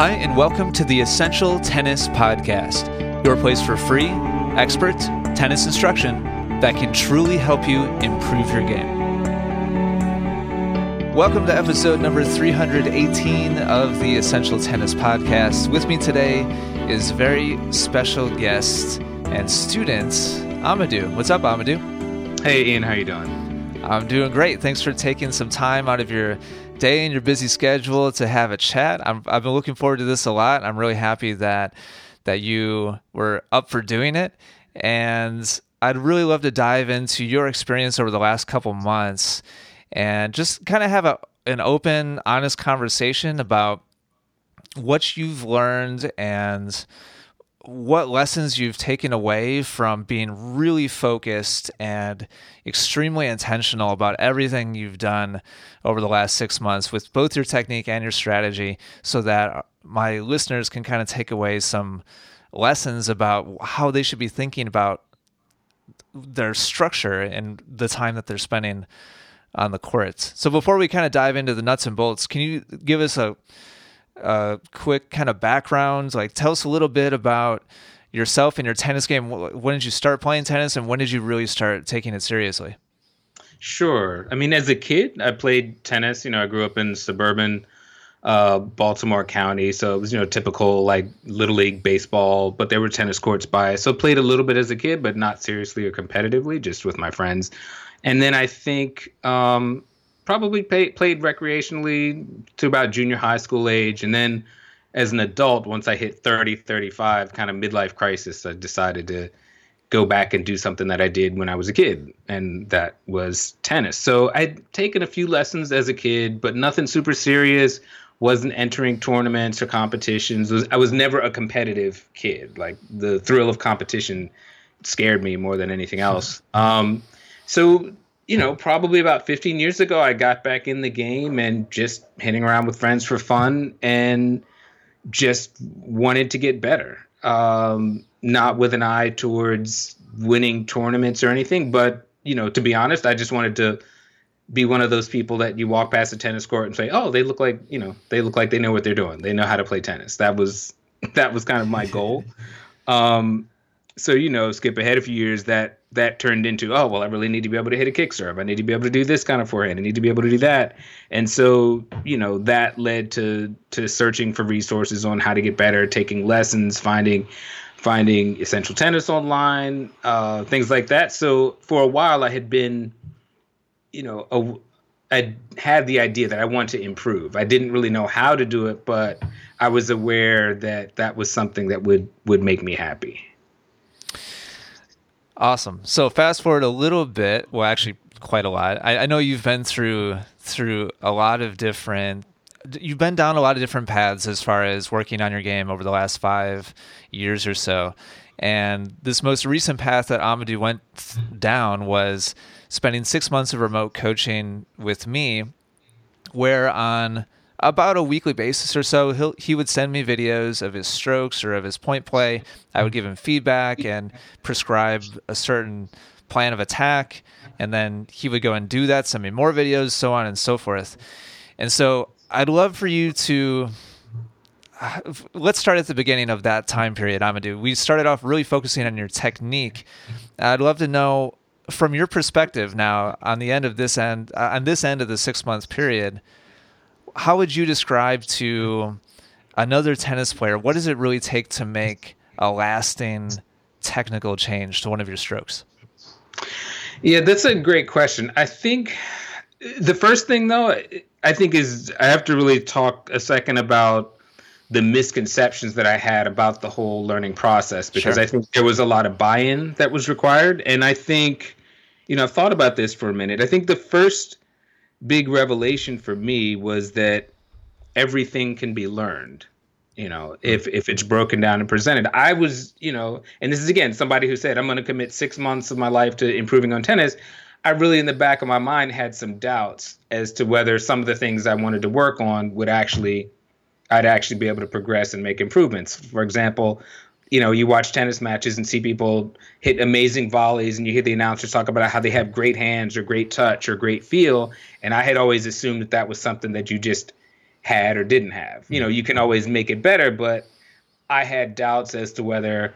Hi, and welcome to the Essential Tennis Podcast, your place for free, expert tennis instruction that can truly help you improve your game. Welcome to episode number 318 of the Essential Tennis Podcast. With me today is very special guest and student, Amadou. What's up, Amadou? Hey, Ian, how you doing? I'm doing great. Thanks for taking some time out of your day in your busy schedule to have a chat. i have been looking forward to this a lot. I'm really happy that that you were up for doing it, and I'd really love to dive into your experience over the last couple months and just kind of have a an open, honest conversation about what you've learned and what lessons you've taken away from being really focused and extremely intentional about everything you've done over the last six months with both your technique and your strategy so that my listeners can kind of take away some lessons about how they should be thinking about their structure and the time that they're spending on the courts. So before we kind of dive into the nuts and bolts, can you give us a a quick kind of background? Like, tell us a little bit about yourself and your tennis game. When did you start playing tennis, and when did you really start taking it seriously? Sure. I mean, as a kid, I played tennis. You know, I grew up in suburban uh, Baltimore County, so it was you know typical like little league baseball, but there were tennis courts by. So played a little bit as a kid, but not seriously or competitively, just with my friends. And then I think um, probably pay, played recreationally to about junior high school age. And then as an adult, once I hit 30, 35, kind of midlife crisis, I decided to go back and do something that I did when I was a kid, and that was tennis. So I'd taken a few lessons as a kid, but nothing super serious. Wasn't entering tournaments or competitions. I was never a competitive kid. Like the thrill of competition scared me more than anything else. Um, so you know, probably about 15 years ago, I got back in the game and just hitting around with friends for fun and just wanted to get better. Um, not with an eye towards winning tournaments or anything, but, you know, to be honest, I just wanted to be one of those people that you walk past a tennis court and say, "Oh, they look like, you know, they look like they know what they're doing. They know how to play tennis." That was that was kind of my goal. Um, so you know, skip ahead a few years, that that turned into, oh well, I really need to be able to hit a kick serve. I need to be able to do this kind of forehand. I need to be able to do that. And so you know, that led to to searching for resources on how to get better, taking lessons, finding finding essential tennis online, uh, things like that. So for a while, I had been, you know, a, I had the idea that I want to improve. I didn't really know how to do it, but I was aware that that was something that would would make me happy. Awesome. So fast forward a little bit. Well, actually, quite a lot. I, I know you've been through through a lot of different. You've been down a lot of different paths as far as working on your game over the last five years or so. And this most recent path that Amadou went down was spending six months of remote coaching with me, where on about a weekly basis or so, he he would send me videos of his strokes or of his point play. I would give him feedback and prescribe a certain plan of attack, and then he would go and do that, send me more videos, so on and so forth. And so I'd love for you to let's start at the beginning of that time period, Amadou. We started off really focusing on your technique. I'd love to know from your perspective now on the end of this end on this end of the six months period how would you describe to another tennis player what does it really take to make a lasting technical change to one of your strokes? Yeah, that's a great question. I think the first thing though, I think is I have to really talk a second about the misconceptions that I had about the whole learning process because sure. I think there was a lot of buy-in that was required and I think you know, I've thought about this for a minute. I think the first big revelation for me was that everything can be learned you know if if it's broken down and presented. I was you know and this is again somebody who said i'm going to commit six months of my life to improving on tennis. I really in the back of my mind had some doubts as to whether some of the things i wanted to work on would actually i'd actually be able to progress and make improvements. For example you know, you watch tennis matches and see people hit amazing volleys, and you hear the announcers talk about how they have great hands or great touch or great feel. And I had always assumed that that was something that you just had or didn't have. You know, you can always make it better, but I had doubts as to whether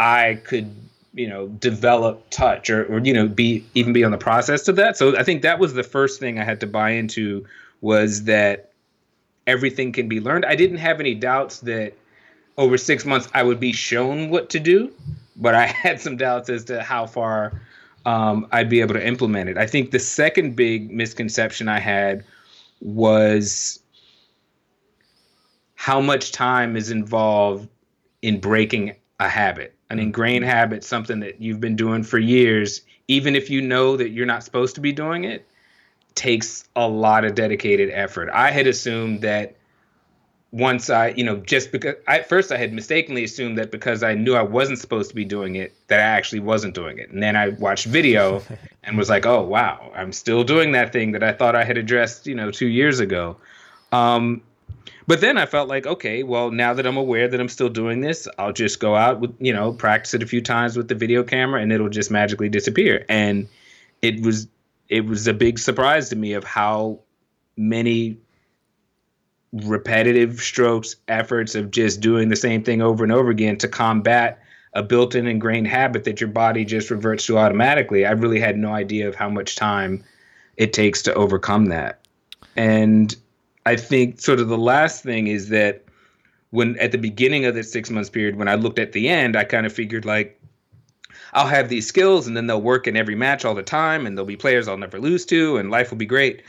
I could, you know, develop touch or, or you know, be even be on the process of that. So I think that was the first thing I had to buy into was that everything can be learned. I didn't have any doubts that over six months I would be shown what to do, but I had some doubts as to how far um, I'd be able to implement it. I think the second big misconception I had was how much time is involved in breaking a habit, an ingrained habit, something that you've been doing for years, even if you know that you're not supposed to be doing it, takes a lot of dedicated effort. I had assumed that once I, you know, just because I, at first I had mistakenly assumed that because I knew I wasn't supposed to be doing it, that I actually wasn't doing it. And then I watched video and was like, oh, wow, I'm still doing that thing that I thought I had addressed, you know, two years ago. Um, but then I felt like, okay, well, now that I'm aware that I'm still doing this, I'll just go out with, you know, practice it a few times with the video camera and it'll just magically disappear. And it was, it was a big surprise to me of how many repetitive strokes, efforts of just doing the same thing over and over again to combat a built-in ingrained habit that your body just reverts to automatically. I really had no idea of how much time it takes to overcome that. And I think sort of the last thing is that when at the beginning of the six months period, when I looked at the end, I kind of figured like I'll have these skills and then they'll work in every match all the time and there'll be players I'll never lose to and life will be great.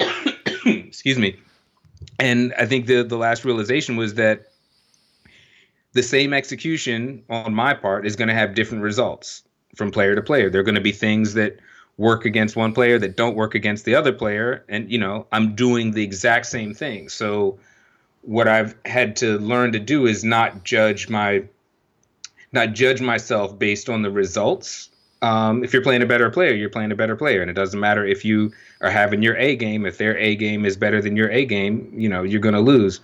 Excuse me and I think the the last realization was that the same execution on my part is going to have different results from player to player. There are going to be things that work against one player that don't work against the other player, and you know I'm doing the exact same thing. So what I've had to learn to do is not judge my not judge myself based on the results um, if you're playing a better player, you're playing a better player, and it doesn't matter if you are having your A game. If their A game is better than your A game, you know you're going to lose.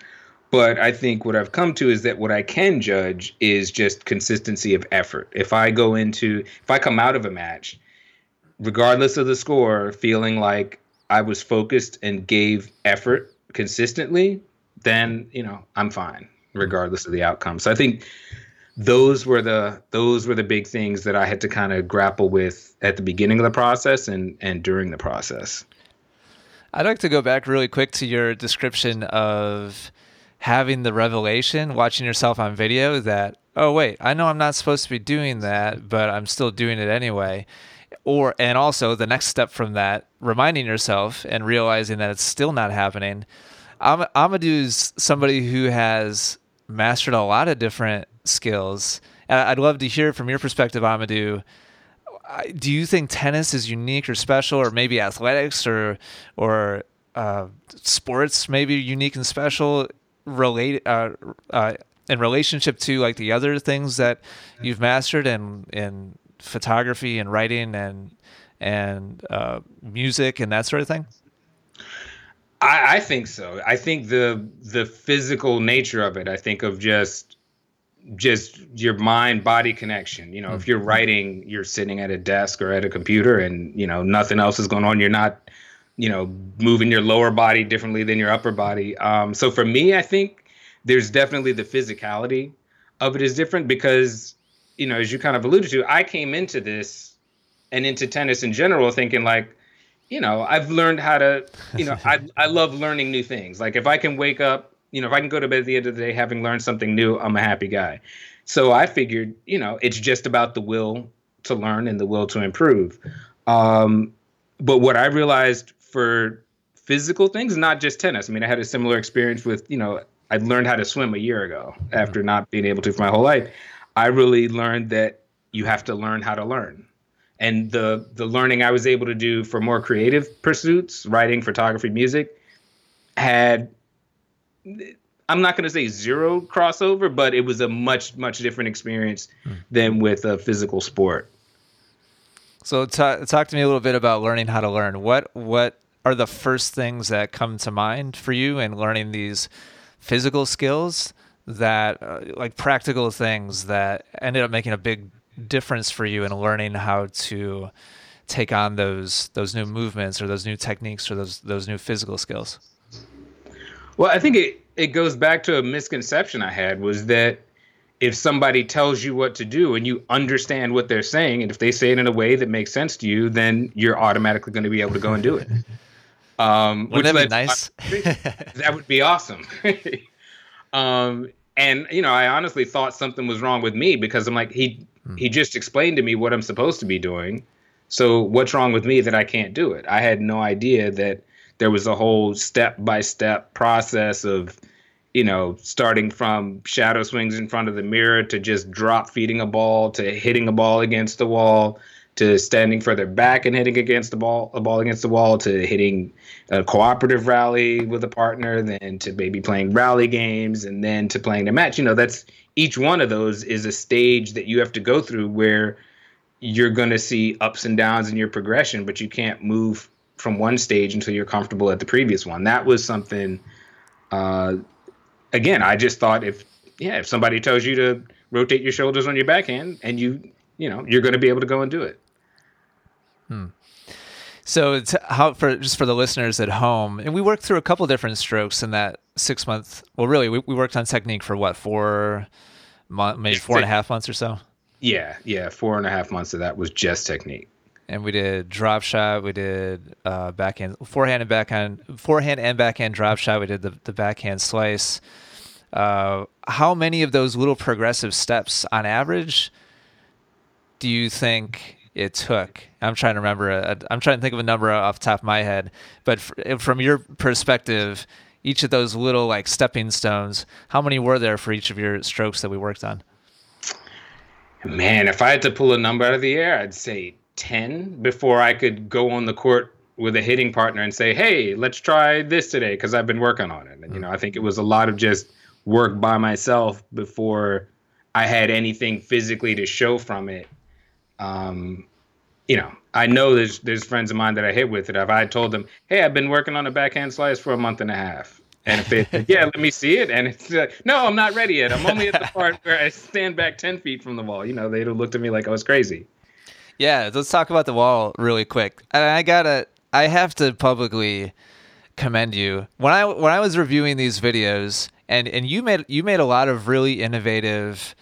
But I think what I've come to is that what I can judge is just consistency of effort. If I go into, if I come out of a match, regardless of the score, feeling like I was focused and gave effort consistently, then you know I'm fine, regardless of the outcome. So I think those were the those were the big things that I had to kind of grapple with at the beginning of the process and and during the process. I'd like to go back really quick to your description of having the revelation, watching yourself on video that oh wait, I know I'm not supposed to be doing that, but I'm still doing it anyway. Or and also the next step from that, reminding yourself and realizing that it's still not happening. Am- Amadou's somebody who has mastered a lot of different skills. I'd love to hear from your perspective, Amadou. Do you think tennis is unique or special, or maybe athletics or or uh, sports maybe unique and special, related uh, uh, in relationship to like the other things that you've mastered in in photography and writing and and uh, music and that sort of thing? I, I think so. I think the the physical nature of it. I think of just just your mind body connection. You know mm-hmm. if you're writing you're sitting at a desk or at a computer and you know nothing else is going on you're not you know moving your lower body differently than your upper body. Um, so for me i think there's definitely the physicality of it is different because you know as you kind of alluded to i came into this and into tennis in general thinking like you know i've learned how to you know i, I love learning new things. Like if i can wake up you know, if I can go to bed at the end of the day having learned something new, I'm a happy guy. So I figured, you know, it's just about the will to learn and the will to improve. Um, but what I realized for physical things, not just tennis. I mean, I had a similar experience with, you know, I learned how to swim a year ago after not being able to for my whole life. I really learned that you have to learn how to learn. And the the learning I was able to do for more creative pursuits, writing, photography, music, had I'm not going to say zero crossover, but it was a much much different experience mm. than with a physical sport. So t- talk to me a little bit about learning how to learn. What what are the first things that come to mind for you in learning these physical skills that uh, like practical things that ended up making a big difference for you in learning how to take on those those new movements or those new techniques or those those new physical skills? Well, I think it it goes back to a misconception I had was that if somebody tells you what to do and you understand what they're saying, and if they say it in a way that makes sense to you, then you're automatically going to be able to go and do it. Um, Wouldn't that be nice? that would be awesome. um, and you know, I honestly thought something was wrong with me because I'm like, he hmm. he just explained to me what I'm supposed to be doing. So what's wrong with me that I can't do it? I had no idea that there was a whole step by step process of you know, starting from shadow swings in front of the mirror to just drop feeding a ball to hitting a ball against the wall to standing further back and hitting against the ball, a ball against the wall, to hitting a cooperative rally with a partner, then to maybe playing rally games, and then to playing a match. You know, that's each one of those is a stage that you have to go through where you're going to see ups and downs in your progression, but you can't move from one stage until you're comfortable at the previous one. That was something. Uh, again, I just thought if yeah, if somebody tells you to rotate your shoulders on your backhand and you you know you're going to be able to go and do it. Hmm. So it's how for just for the listeners at home, and we worked through a couple different strokes in that six month. Well, really, we, we worked on technique for what four, maybe four and a half months or so. Yeah, yeah, four and a half months of that was just technique. And we did drop shot. We did uh, backhand, forehand and backhand, forehand and backhand drop shot. We did the the backhand slice. Uh, how many of those little progressive steps on average do you think it took? I'm trying to remember. i am trying to think of a number off the top of my head. But from your perspective, each of those little like stepping stones, how many were there for each of your strokes that we worked on? Man, if I had to pull a number out of the air, I'd say 10 before I could go on the court with a hitting partner and say, "Hey, let's try this today" because I've been working on it. And you know, I think it was a lot of just work by myself before I had anything physically to show from it um, you know, I know there's there's friends of mine that I hit with it. If I told them, hey, I've been working on a backhand slice for a month and a half, and if they yeah, let me see it, and it's like, no, I'm not ready yet. I'm only at the part where I stand back ten feet from the wall. You know, they'd have looked at me like I was crazy. Yeah, let's talk about the wall really quick. And I gotta, I have to publicly commend you when I when I was reviewing these videos, and and you made you made a lot of really innovative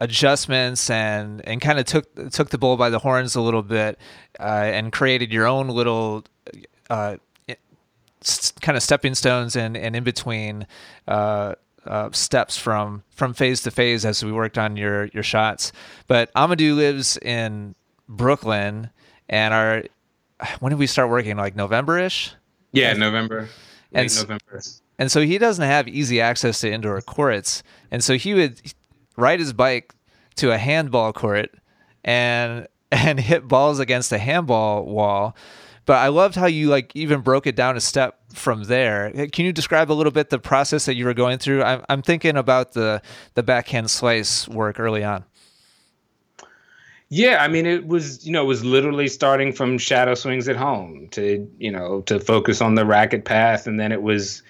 adjustments and and kind of took took the bull by the horns a little bit uh, and created your own little uh, kind of stepping stones and and in between uh, uh, steps from from phase to phase as we worked on your your shots. But Amadou lives in Brooklyn, and our when did we start working? Like November ish. Yeah, November. and November. And so he doesn't have easy access to indoor courts, and so he would ride his bike to a handball court and and hit balls against a handball wall. But I loved how you like even broke it down a step from there. Can you describe a little bit the process that you were going through? I'm, I'm thinking about the the backhand slice work early on. Yeah, I mean, it was you know it was literally starting from shadow swings at home to you know to focus on the racket path, and then it was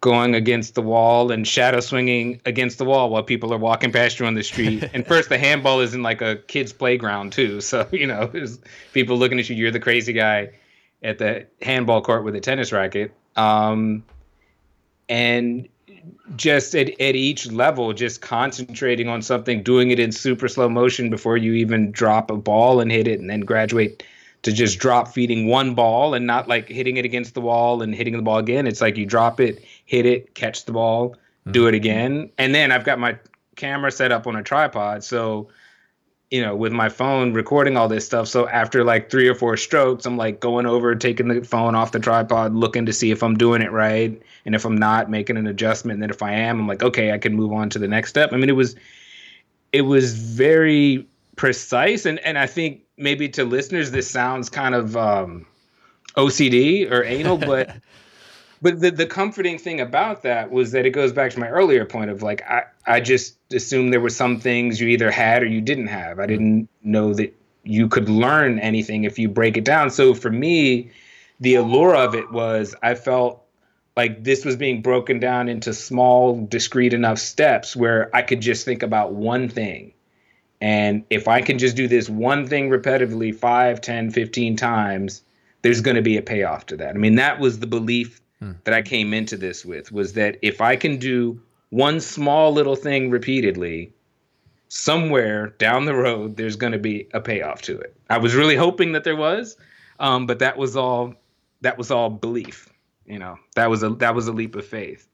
going against the wall and shadow swinging against the wall while people are walking past you on the street. and first, the handball is in like a kid's playground too, so you know, there's people looking at you. You're the crazy guy at the handball court with a tennis racket. Um, and just at, at each level, just concentrating on something, doing it in super slow motion before you even drop a ball and hit it, and then graduate to just drop feeding one ball and not like hitting it against the wall and hitting the ball again. It's like you drop it, hit it, catch the ball, mm-hmm. do it again. And then I've got my camera set up on a tripod. So, you know, with my phone recording all this stuff. So after like three or four strokes, I'm like going over, taking the phone off the tripod, looking to see if I'm doing it right. And if I'm not, making an adjustment. And then if I am, I'm like, okay, I can move on to the next step. I mean, it was, it was very precise. And, and I think maybe to listeners this sounds kind of um, OCD or anal, but but the the comforting thing about that was that it goes back to my earlier point of like I I just assumed there were some things you either had or you didn't have. I mm-hmm. didn't know that you could learn anything if you break it down. So for me, the allure of it was I felt like this was being broken down into small discrete enough steps where I could just think about one thing and if I can just do this one thing repetitively 5, 10, 15 times, there's going to be a payoff to that. I mean, that was the belief hmm. that I came into this with was that if I can do one small little thing repeatedly, somewhere down the road there's going to be a payoff to it. I was really hoping that there was, um, but that was all that was all belief. You know, that was a that was a leap of faith.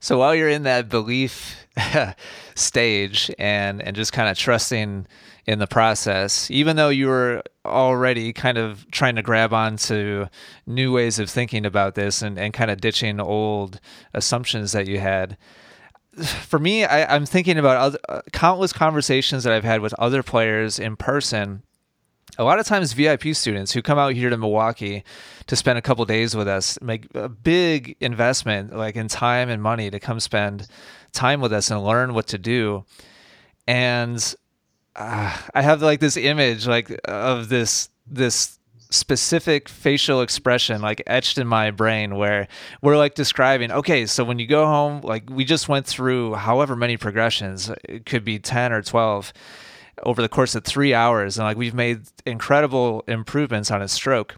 So while you're in that belief stage and and just kind of trusting in the process, even though you were already kind of trying to grab onto new ways of thinking about this and, and kind of ditching old assumptions that you had. For me, I, am thinking about other, uh, countless conversations that I've had with other players in person a lot of times VIP students who come out here to Milwaukee to spend a couple days with us make a big investment like in time and money to come spend time with us and learn what to do and uh, I have like this image like of this this specific facial expression like etched in my brain where we're like describing okay so when you go home like we just went through however many progressions it could be 10 or 12 over the course of three hours, and like we've made incredible improvements on his stroke.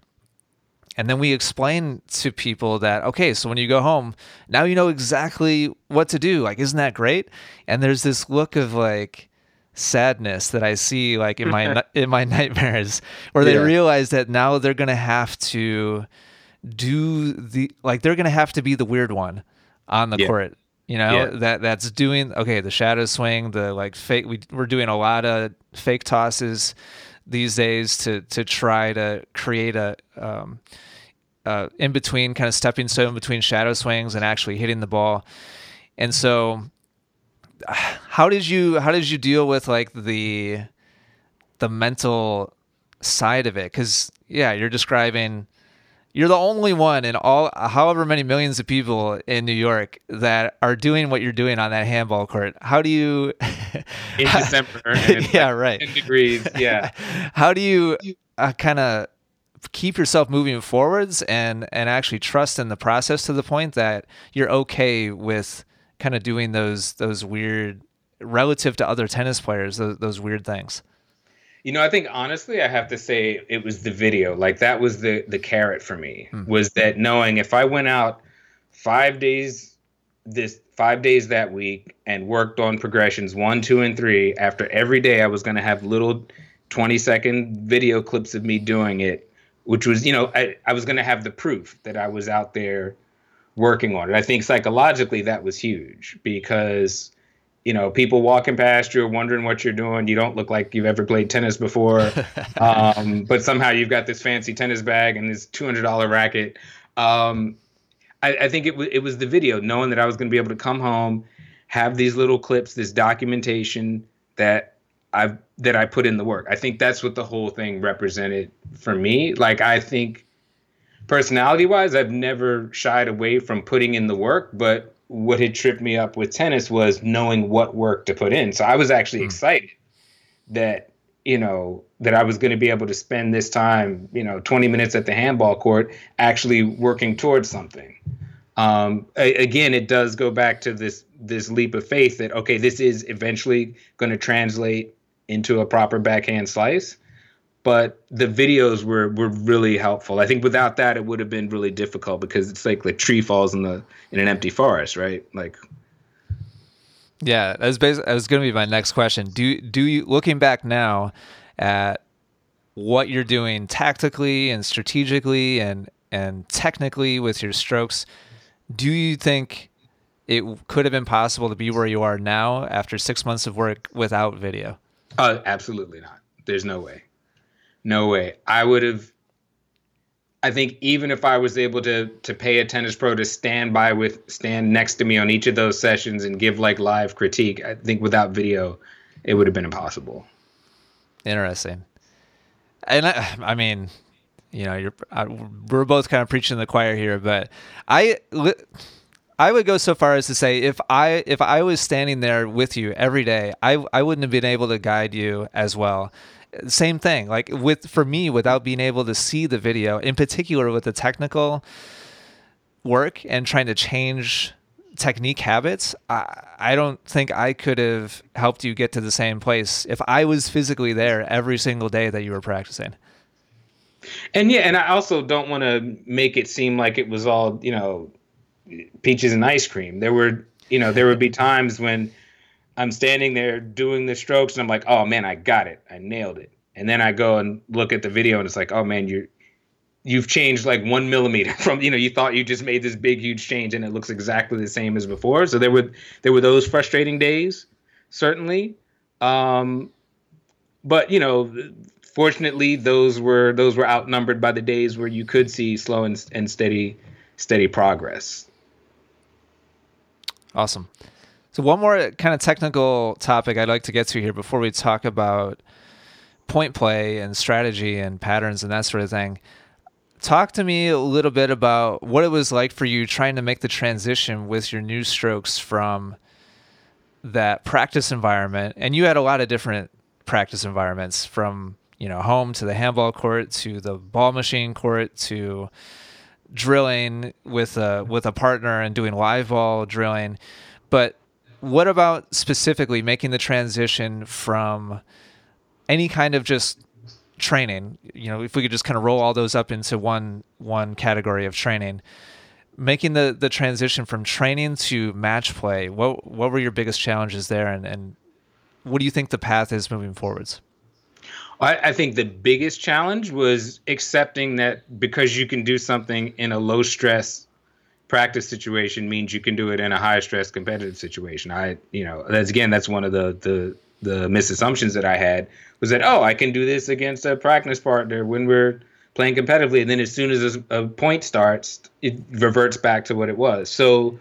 And then we explain to people that okay, so when you go home, now you know exactly what to do. Like, isn't that great? And there's this look of like sadness that I see like in my in my nightmares, where they yeah. realize that now they're gonna have to do the like they're gonna have to be the weird one on the yeah. court you know yeah. that that's doing okay the shadow swing the like fake we, we're doing a lot of fake tosses these days to to try to create a um, uh, in between kind of stepping stone between shadow swings and actually hitting the ball and so how did you how did you deal with like the the mental side of it because yeah you're describing you're the only one in all however many millions of people in New York that are doing what you're doing on that handball court. How do you in December? yeah, right. 10 degrees. Yeah. How do you uh, kind of keep yourself moving forwards and and actually trust in the process to the point that you're okay with kind of doing those those weird relative to other tennis players those, those weird things. You know, I think honestly, I have to say it was the video. Like that was the the carrot for me. Mm-hmm. Was that knowing if I went out five days this five days that week and worked on progressions one, two, and three. After every day, I was going to have little 20 second video clips of me doing it, which was, you know, I, I was going to have the proof that I was out there working on it. I think psychologically that was huge because you know, people walking past you are wondering what you're doing. You don't look like you've ever played tennis before, um, but somehow you've got this fancy tennis bag and this two hundred dollar racket. Um, I, I, think it was it was the video, knowing that I was going to be able to come home, have these little clips, this documentation that I've that I put in the work. I think that's what the whole thing represented for me. Like I think personality wise, I've never shied away from putting in the work, but what had tripped me up with tennis was knowing what work to put in. So I was actually mm. excited that you know that I was going to be able to spend this time, you know, 20 minutes at the handball court actually working towards something. Um, a- again, it does go back to this this leap of faith that okay, this is eventually going to translate into a proper backhand slice but the videos were were really helpful. I think without that, it would have been really difficult because it's like the tree falls in the in an empty forest, right? Like, yeah, that was basically that was going to be my next question. Do do you looking back now at what you're doing tactically and strategically and and technically with your strokes, do you think it could have been possible to be where you are now after six months of work without video? Uh, absolutely not. There's no way no way. I would have. I think even if I was able to to pay a tennis pro to stand by with stand next to me on each of those sessions and give like live critique, I think without video, it would have been impossible. Interesting. And I, I mean, you know, you're I, we're both kind of preaching the choir here, but I. I would go so far as to say if I if I was standing there with you every day, I I wouldn't have been able to guide you as well same thing. Like with for me, without being able to see the video, in particular with the technical work and trying to change technique habits, I, I don't think I could have helped you get to the same place if I was physically there every single day that you were practicing. And yeah, and I also don't want to make it seem like it was all, you know, peaches and ice cream. There were, you know, there would be times when I'm standing there doing the strokes and I'm like, oh man, I got it. I nailed it. And then I go and look at the video and it's like, oh man, you're you've changed like one millimeter from you know you thought you just made this big huge change and it looks exactly the same as before so there were there were those frustrating days certainly um but you know fortunately those were those were outnumbered by the days where you could see slow and, and steady steady progress awesome so one more kind of technical topic i'd like to get to here before we talk about point play and strategy and patterns and that sort of thing. Talk to me a little bit about what it was like for you trying to make the transition with your new strokes from that practice environment. And you had a lot of different practice environments from you know home to the handball court to the ball machine court to drilling with a with a partner and doing live ball drilling. But what about specifically making the transition from any kind of just training? You know if we could just kind of roll all those up into one one category of training. Making the the transition from training to match play what what were your biggest challenges there and and what do you think the path is moving forwards? I, I think the biggest challenge was accepting that because you can do something in a low stress practice situation means you can do it in a high stress competitive situation. I, you know, that's again, that's one of the the the misassumptions that I had was that oh, I can do this against a practice partner when we're playing competitively, and then as soon as a point starts, it reverts back to what it was. So,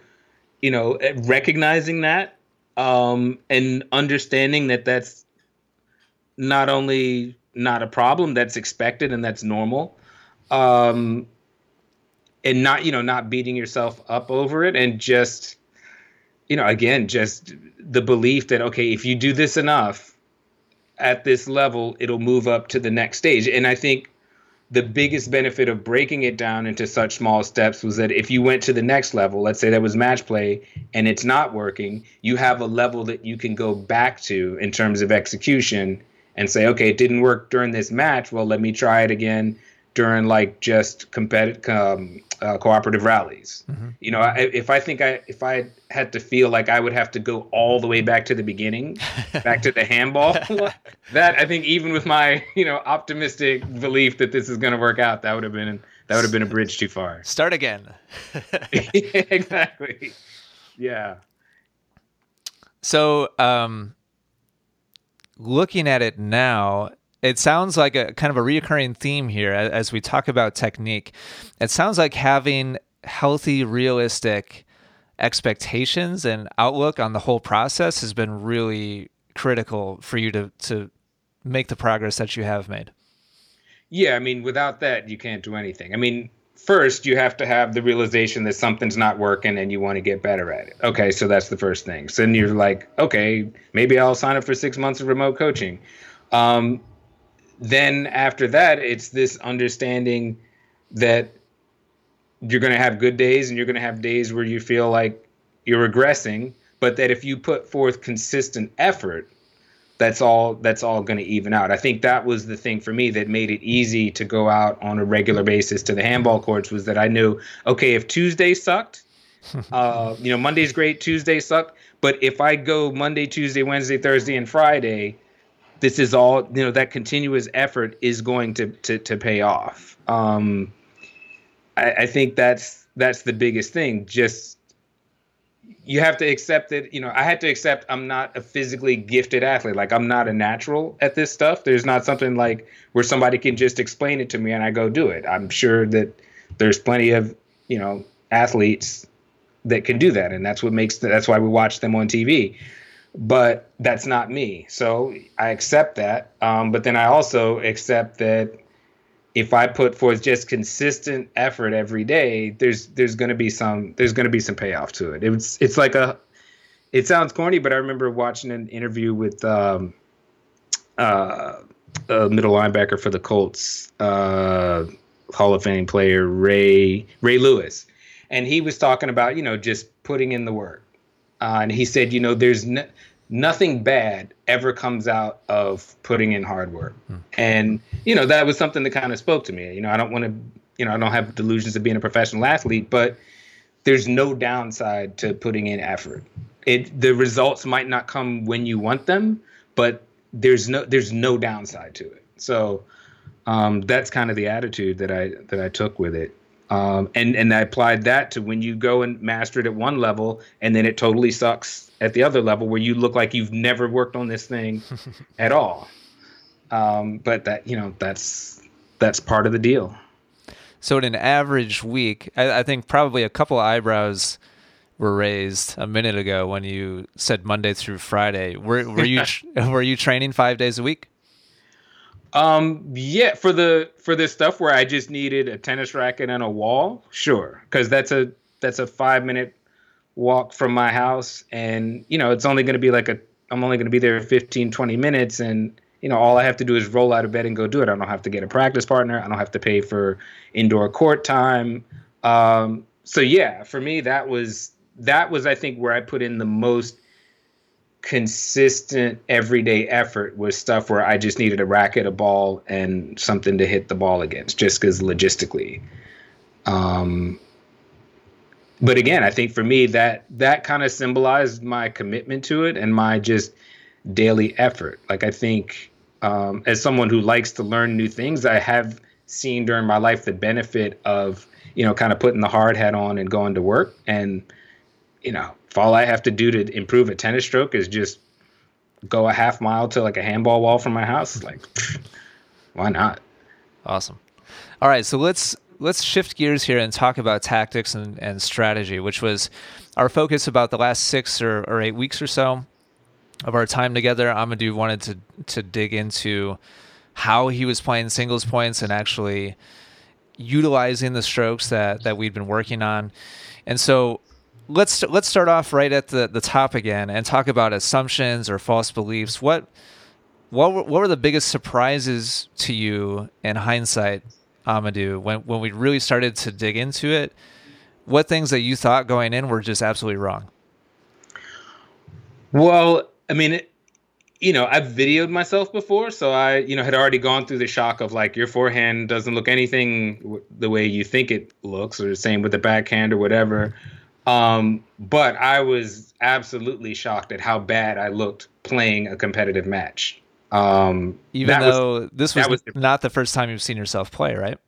you know, recognizing that um, and understanding that that's not only not a problem, that's expected and that's normal. Um, and not you know not beating yourself up over it and just you know again just the belief that okay if you do this enough at this level, it'll move up to the next stage. And I think the biggest benefit of breaking it down into such small steps was that if you went to the next level, let's say that was match play and it's not working, you have a level that you can go back to in terms of execution and say, okay, it didn't work during this match. Well, let me try it again during like just competitive um, uh, cooperative rallies. Mm-hmm. You know, I, if I think I if I had to feel like I would have to go all the way back to the beginning, back to the handball, that I think even with my you know optimistic belief that this is going to work out, that would have been that would have been a bridge too far. Start again. exactly. Yeah. So, um, looking at it now, it sounds like a kind of a reoccurring theme here as we talk about technique. It sounds like having healthy, realistic expectations and outlook on the whole process has been really critical for you to to make the progress that you have made. Yeah, I mean, without that, you can't do anything. I mean, first you have to have the realization that something's not working and you want to get better at it. Okay, so that's the first thing. So then you're like, okay, maybe I'll sign up for six months of remote coaching. Um, then after that, it's this understanding that you're going to have good days and you're going to have days where you feel like you're regressing, but that if you put forth consistent effort, that's all that's all going to even out. I think that was the thing for me that made it easy to go out on a regular basis to the handball courts was that I knew okay if Tuesday sucked, uh, you know Monday's great, Tuesday sucked, but if I go Monday, Tuesday, Wednesday, Thursday, and Friday, this is all you know that continuous effort is going to to, to pay off. Um, I, I think that's that's the biggest thing. Just you have to accept that you know i had to accept i'm not a physically gifted athlete. Like i'm not a natural at this stuff. There's not something like where somebody can just explain it to me and i go do it. I'm sure that there's plenty of you know athletes that can do that and that's what makes the, that's why we watch them on tv but that's not me. So I accept that. Um, but then I also accept that if I put forth just consistent effort every day, there's there's going to be some there's going to be some payoff to it. It's it's like a it sounds corny, but I remember watching an interview with um, uh, a middle linebacker for the Colts, uh, Hall of Fame player Ray Ray Lewis, and he was talking about you know just putting in the work, uh, and he said you know there's no, nothing bad ever comes out of putting in hard work. Hmm. And, you know, that was something that kind of spoke to me. You know, I don't want to, you know, I don't have delusions of being a professional athlete, but there's no downside to putting in effort. It the results might not come when you want them, but there's no there's no downside to it. So um, that's kind of the attitude that I that I took with it. Um, and and I applied that to when you go and master it at one level, and then it totally sucks at the other level, where you look like you've never worked on this thing at all. Um, but that you know that's that's part of the deal. So in an average week, I, I think probably a couple eyebrows were raised a minute ago when you said Monday through Friday. Were were you were you training five days a week? Um, yeah, for the for this stuff where I just needed a tennis racket and a wall, sure, because that's a that's a five minute walk from my house, and you know it's only going to be like a I'm only going to be there 15, 20 minutes, and you know all I have to do is roll out of bed and go do it. I don't have to get a practice partner. I don't have to pay for indoor court time. Um, so yeah, for me that was that was I think where I put in the most consistent everyday effort was stuff where I just needed a racket, a ball, and something to hit the ball against, just because logistically. Um, but again, I think for me that that kind of symbolized my commitment to it and my just daily effort. Like I think um, as someone who likes to learn new things, I have seen during my life the benefit of you know kind of putting the hard hat on and going to work and you know if all I have to do to improve a tennis stroke is just go a half mile to like a handball wall from my house, like why not? Awesome. All right, so let's let's shift gears here and talk about tactics and, and strategy, which was our focus about the last six or, or eight weeks or so of our time together. Amadou wanted to to dig into how he was playing singles points and actually utilizing the strokes that that we'd been working on. And so let's let's start off right at the, the top again and talk about assumptions or false beliefs. What what were, what were the biggest surprises to you in hindsight, Amadou, when when we really started to dig into it? What things that you thought going in were just absolutely wrong? Well, I mean, it, you know, I've videoed myself before, so I, you know, had already gone through the shock of like your forehand doesn't look anything the way you think it looks, or the same with the backhand or whatever. Um, but I was absolutely shocked at how bad I looked playing a competitive match. Um, Even though was, this was, was not the first time you've seen yourself play, right?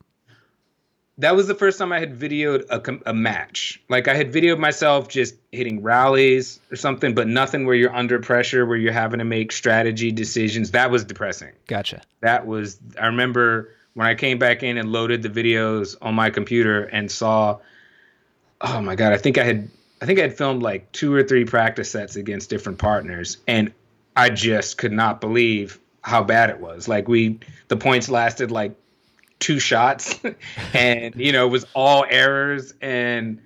That was the first time I had videoed a, a match. Like I had videoed myself just hitting rallies or something, but nothing where you're under pressure, where you're having to make strategy decisions. That was depressing. Gotcha. That was. I remember when I came back in and loaded the videos on my computer and saw oh my god, I think I had I think I had filmed like two or three practice sets against different partners, and I just could not believe how bad it was. Like we, the points lasted like two shots, and you know it was all errors, and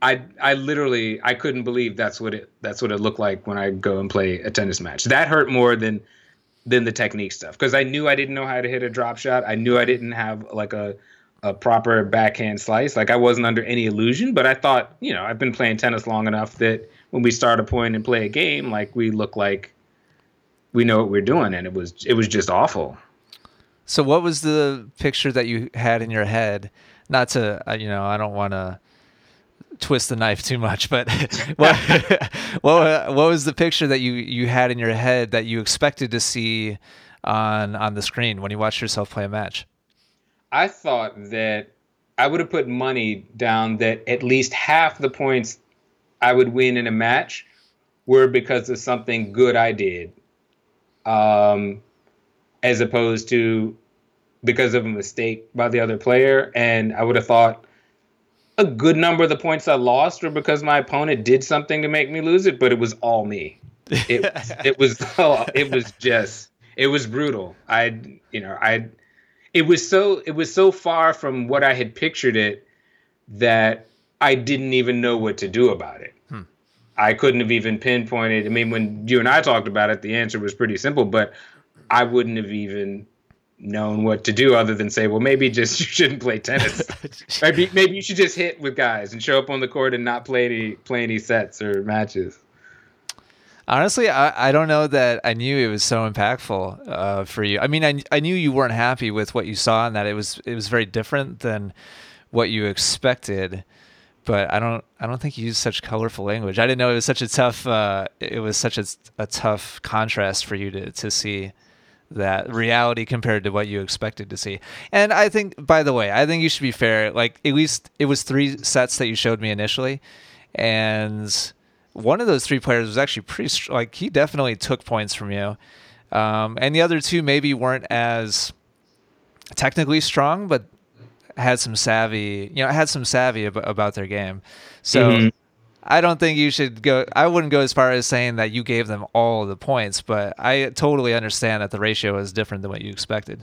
I I literally I couldn't believe that's what it that's what it looked like when I go and play a tennis match. That hurt more than than the technique stuff because I knew I didn't know how to hit a drop shot. I knew I didn't have like a a proper backhand slice. Like I wasn't under any illusion, but I thought, you know, I've been playing tennis long enough that when we start a point and play a game, like we look like we know what we're doing, and it was it was just awful. So, what was the picture that you had in your head? Not to, uh, you know, I don't want to twist the knife too much, but what, what what was the picture that you you had in your head that you expected to see on on the screen when you watched yourself play a match? I thought that I would have put money down that at least half the points I would win in a match were because of something good I did, um, as opposed to because of a mistake by the other player. And I would have thought a good number of the points I lost were because my opponent did something to make me lose it, but it was all me. It, it was it was just it was brutal. I you know I it was so it was so far from what I had pictured it that I didn't even know what to do about it. Hmm. I couldn't have even pinpointed. I mean, when you and I talked about it, the answer was pretty simple, but I wouldn't have even known what to do other than say, well, maybe just you shouldn't play tennis. maybe maybe you should just hit with guys and show up on the court and not play any play any sets or matches. Honestly, I, I don't know that I knew it was so impactful uh, for you. I mean, I, I knew you weren't happy with what you saw and that it was it was very different than what you expected. But I don't I don't think you used such colorful language. I didn't know it was such a tough uh, it was such a, a tough contrast for you to to see that reality compared to what you expected to see. And I think, by the way, I think you should be fair. Like at least it was three sets that you showed me initially, and one of those three players was actually pretty like he definitely took points from you, um, and the other two maybe weren't as technically strong, but had some savvy. You know, had some savvy ab- about their game. So. Mm-hmm. I don't think you should go. I wouldn't go as far as saying that you gave them all the points, but I totally understand that the ratio is different than what you expected.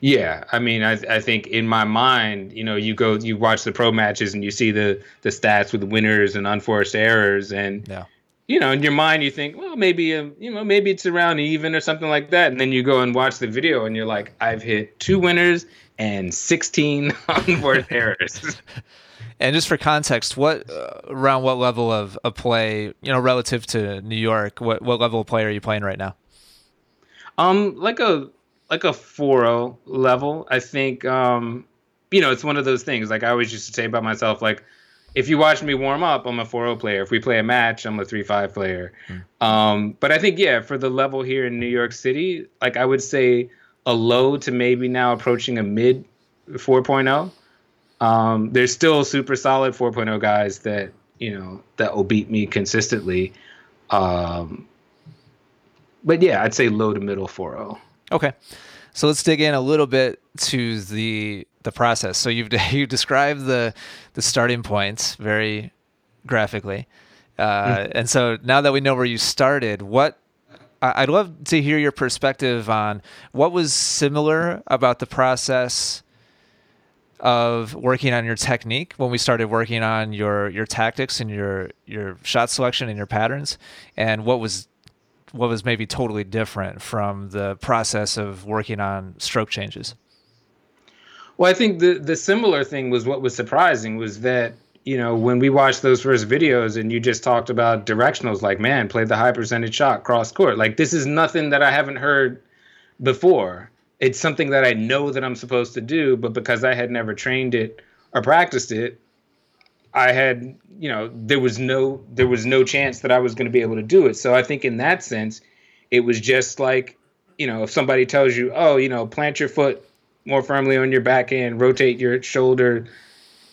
Yeah, I mean, I I think in my mind, you know, you go, you watch the pro matches and you see the the stats with winners and unforced errors, and yeah. you know, in your mind, you think, well, maybe um, you know, maybe it's around even or something like that, and then you go and watch the video, and you're like, I've hit two winners and 16 unforced errors. And just for context, what uh, around what level of, of play, you know, relative to New York, what what level of play are you playing right now? Um, like a like a 4 level. I think um, you know, it's one of those things. Like I always used to say about myself, like if you watch me warm up, I'm a 4-0 player. If we play a match, I'm a 3-5 player. Mm. Um, but I think yeah, for the level here in New York City, like I would say a low to maybe now approaching a mid 4.0. Um, there's still super solid 4.0 guys that you know that will beat me consistently. Um, but yeah, I'd say low to middle 4.0. Okay. So let's dig in a little bit to the the process. So you've you described the the starting points very graphically, uh, mm-hmm. and so now that we know where you started, what I'd love to hear your perspective on what was similar about the process of working on your technique when we started working on your your tactics and your your shot selection and your patterns, and what was what was maybe totally different from the process of working on stroke changes? Well, I think the the similar thing was what was surprising was that you know when we watched those first videos and you just talked about directionals, like man, play the high percentage shot cross court. Like this is nothing that I haven't heard before. It's something that I know that I'm supposed to do, but because I had never trained it or practiced it, I had, you know, there was no there was no chance that I was going to be able to do it. So I think in that sense, it was just like, you know, if somebody tells you, "Oh, you know, plant your foot more firmly on your back end, rotate your shoulder."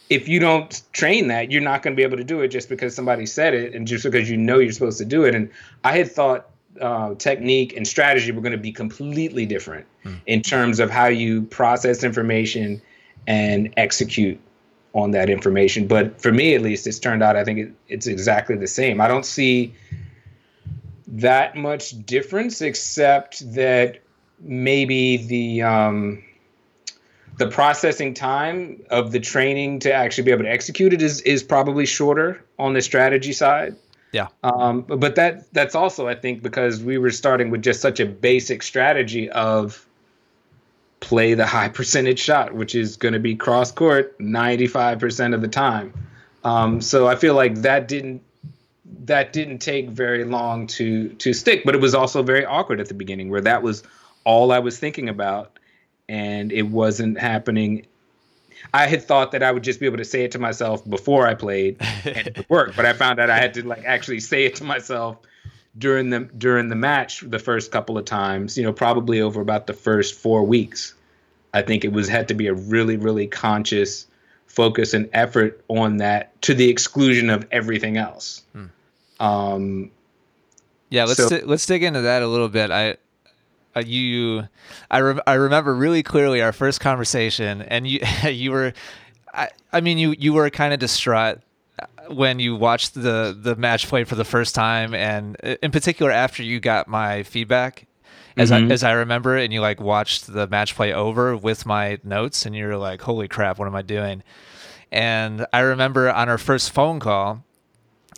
If you don't train that, you're not going to be able to do it just because somebody said it and just because you know you're supposed to do it. And I had thought uh, technique and strategy were going to be completely different mm. in terms of how you process information and execute on that information. But for me, at least, it's turned out I think it, it's exactly the same. I don't see that much difference, except that maybe the um, the processing time of the training to actually be able to execute it is is probably shorter on the strategy side. Yeah. Um, but that that's also I think because we were starting with just such a basic strategy of play the high percentage shot, which is going to be cross court 95% of the time. Um, so I feel like that didn't that didn't take very long to to stick, but it was also very awkward at the beginning where that was all I was thinking about and it wasn't happening. I had thought that I would just be able to say it to myself before I played and it would work, but I found out I had to like actually say it to myself during the during the match the first couple of times, you know, probably over about the first 4 weeks. I think it was had to be a really, really conscious focus and effort on that to the exclusion of everything else. Hmm. Um, yeah, let's so, di- let's dig into that a little bit. I uh, you I re- I remember really clearly our first conversation and you you were I, I mean you you were kind of distraught when you watched the the match play for the first time and in particular after you got my feedback as mm-hmm. I as I remember and you like watched the match play over with my notes, and you're like, "Holy crap, what am I doing?" And I remember on our first phone call,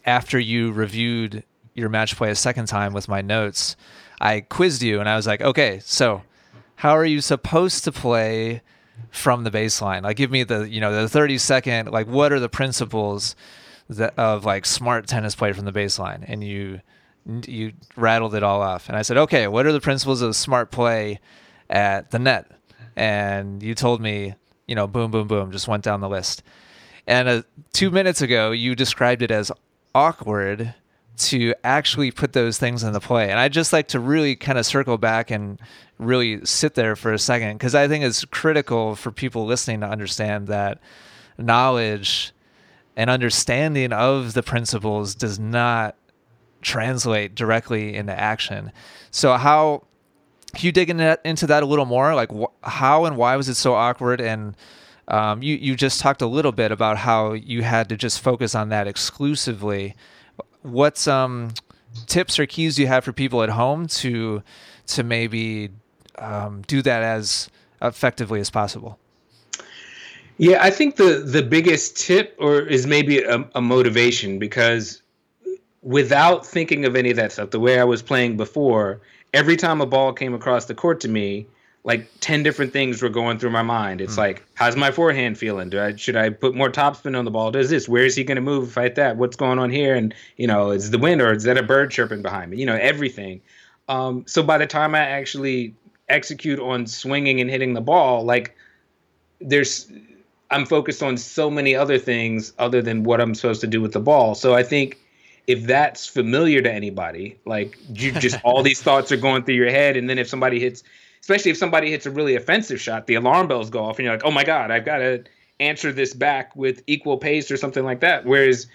after you reviewed your match play a second time with my notes, I quizzed you, and I was like, "Okay, so how are you supposed to play from the baseline? Like, give me the you know the 30 second. Like, what are the principles?" that, of like smart tennis play from the baseline, and you you rattled it all off. And I said, okay, what are the principles of smart play at the net? And you told me, you know, boom, boom, boom, just went down the list. And uh, two minutes ago, you described it as awkward to actually put those things into play. And I just like to really kind of circle back and really sit there for a second because I think it's critical for people listening to understand that knowledge and understanding of the principles does not translate directly into action. So how can you dig into that, into that a little more? Like wh- how and why was it so awkward? And um, you you just talked a little bit about how you had to just focus on that exclusively. What um, tips or keys you have for people at home to to maybe um, do that as effectively as possible? Yeah, I think the the biggest tip or is maybe a, a motivation because without thinking of any of that stuff, the way I was playing before, every time a ball came across the court to me, like 10 different things were going through my mind. It's mm. like, how's my forehand feeling? Do I should I put more topspin on the ball? Does this? Where is he going to move hit that? What's going on here? And you know, is the wind or is that a bird chirping behind me? You know, everything. Um, so by the time I actually execute on swinging and hitting the ball, like there's I'm focused on so many other things other than what I'm supposed to do with the ball. So I think if that's familiar to anybody, like you just all these thoughts are going through your head, and then if somebody hits, especially if somebody hits a really offensive shot, the alarm bells go off, and you're like, oh my god, I've got to answer this back with equal pace or something like that. Whereas,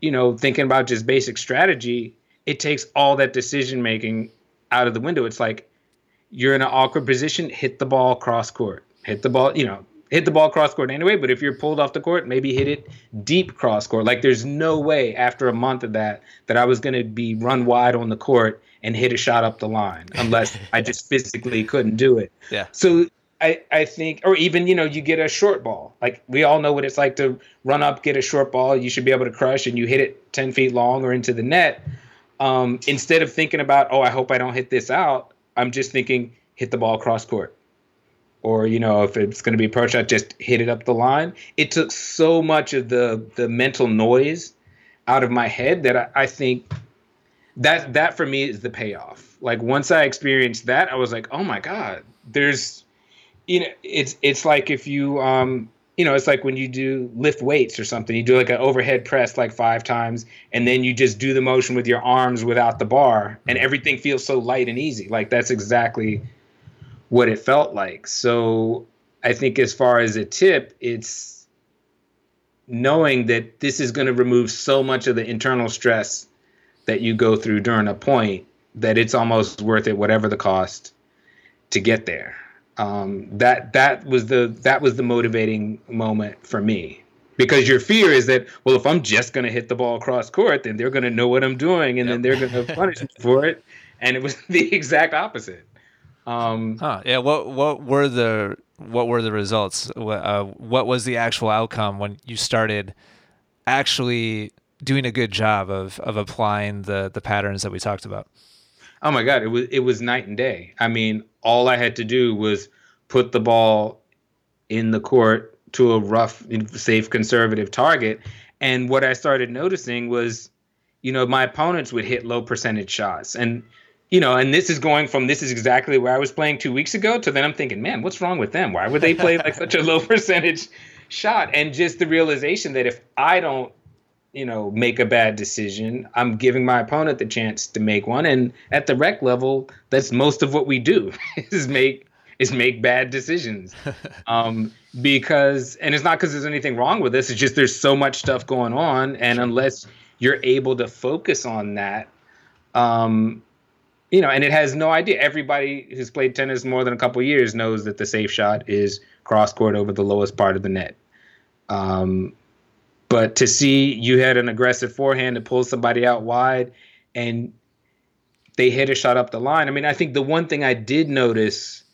you know, thinking about just basic strategy, it takes all that decision making out of the window. It's like you're in an awkward position, hit the ball cross court, hit the ball, you know, hit the ball cross court anyway. But if you're pulled off the court, maybe hit it deep cross court. Like there's no way after a month of that that I was going to be run wide on the court and hit a shot up the line unless I just physically couldn't do it. Yeah. So I, I think, or even, you know, you get a short ball. Like we all know what it's like to run up, get a short ball. You should be able to crush and you hit it 10 feet long or into the net. Um, instead of thinking about, oh, I hope I don't hit this out, I'm just thinking, hit the ball cross court or you know if it's going to be approach shot, just hit it up the line. It took so much of the the mental noise out of my head that I, I think that that for me is the payoff. Like once I experienced that, I was like, oh my god, there's you know it's it's like if you um you know it's like when you do lift weights or something you do like an overhead press like five times and then you just do the motion with your arms without the bar and everything feels so light and easy like that's exactly what it felt like. So I think as far as a tip, it's knowing that this is going to remove so much of the internal stress that you go through during a point that it's almost worth it, whatever the cost, to get there. Um, that that was the that was the motivating moment for me because your fear is that well if i'm just going to hit the ball across court then they're going to know what i'm doing and yep. then they're going to punish me for it and it was the exact opposite um, huh. Yeah. What What were the What were the results? What, uh, what was the actual outcome when you started actually doing a good job of of applying the the patterns that we talked about? Oh my God! It was it was night and day. I mean, all I had to do was put the ball in the court to a rough, safe, conservative target. And what I started noticing was, you know, my opponents would hit low percentage shots. And you know, and this is going from this is exactly where I was playing two weeks ago to then I'm thinking, man, what's wrong with them? Why would they play like such a low percentage shot? And just the realization that if I don't, you know, make a bad decision, I'm giving my opponent the chance to make one. And at the rec level, that's most of what we do is make is make bad decisions. Um, because and it's not because there's anything wrong with this, it's just there's so much stuff going on. And unless you're able to focus on that, um, you know, and it has no idea. Everybody who's played tennis more than a couple years knows that the safe shot is cross court over the lowest part of the net. Um, but to see you had an aggressive forehand to pull somebody out wide and they hit a shot up the line. I mean, I think the one thing I did notice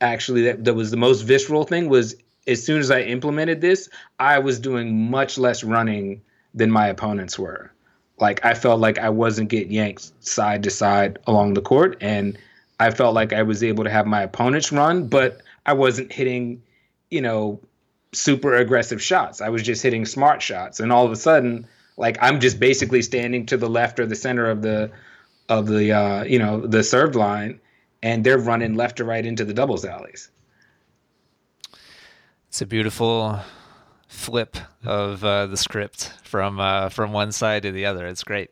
actually that, that was the most visceral thing was as soon as I implemented this, I was doing much less running than my opponents were. Like I felt like I wasn't getting yanked side to side along the court, and I felt like I was able to have my opponents run, but I wasn't hitting, you know, super aggressive shots. I was just hitting smart shots, and all of a sudden, Like I'm just basically standing to the left or the center of the of the uh, you know the served line, and they're running left to right into the doubles alleys. It's a beautiful flip of uh, the script from uh, from one side to the other. It's great.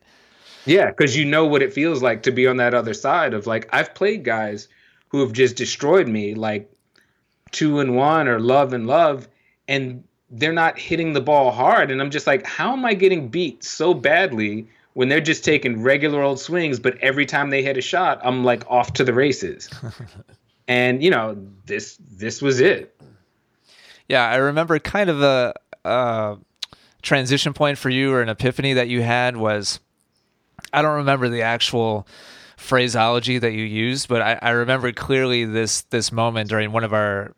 Yeah, because you know what it feels like to be on that other side of like I've played guys who have just destroyed me, like two and one or love and love, and they're not hitting the ball hard. And I'm just like, how am I getting beat so badly when they're just taking regular old swings, but every time they hit a shot, I'm like off to the races. and you know, this this was it. Yeah, I remember kind of a, a transition point for you or an epiphany that you had was I don't remember the actual phraseology that you used, but I, I remember clearly this this moment during one of our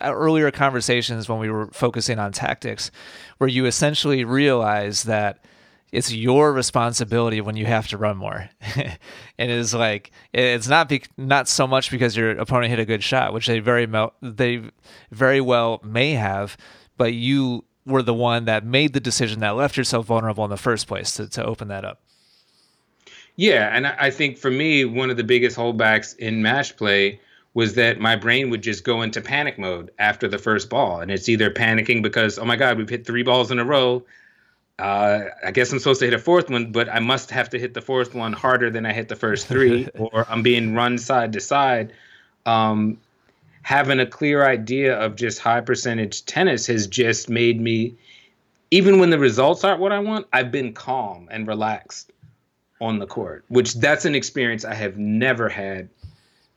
Uh, earlier conversations when we were focusing on tactics, where you essentially realize that it's your responsibility when you have to run more. and it's like it's not be, not so much because your opponent hit a good shot, which they very they very well may have, but you were the one that made the decision that left yourself vulnerable in the first place to, to open that up. Yeah, and I think for me, one of the biggest holdbacks in match play was that my brain would just go into panic mode after the first ball. And it's either panicking because, oh my God, we've hit three balls in a row. Uh, I guess I'm supposed to hit a fourth one, but I must have to hit the fourth one harder than I hit the first three, or I'm being run side to side. Um, having a clear idea of just high percentage tennis has just made me, even when the results aren't what I want, I've been calm and relaxed on the court, which that's an experience I have never had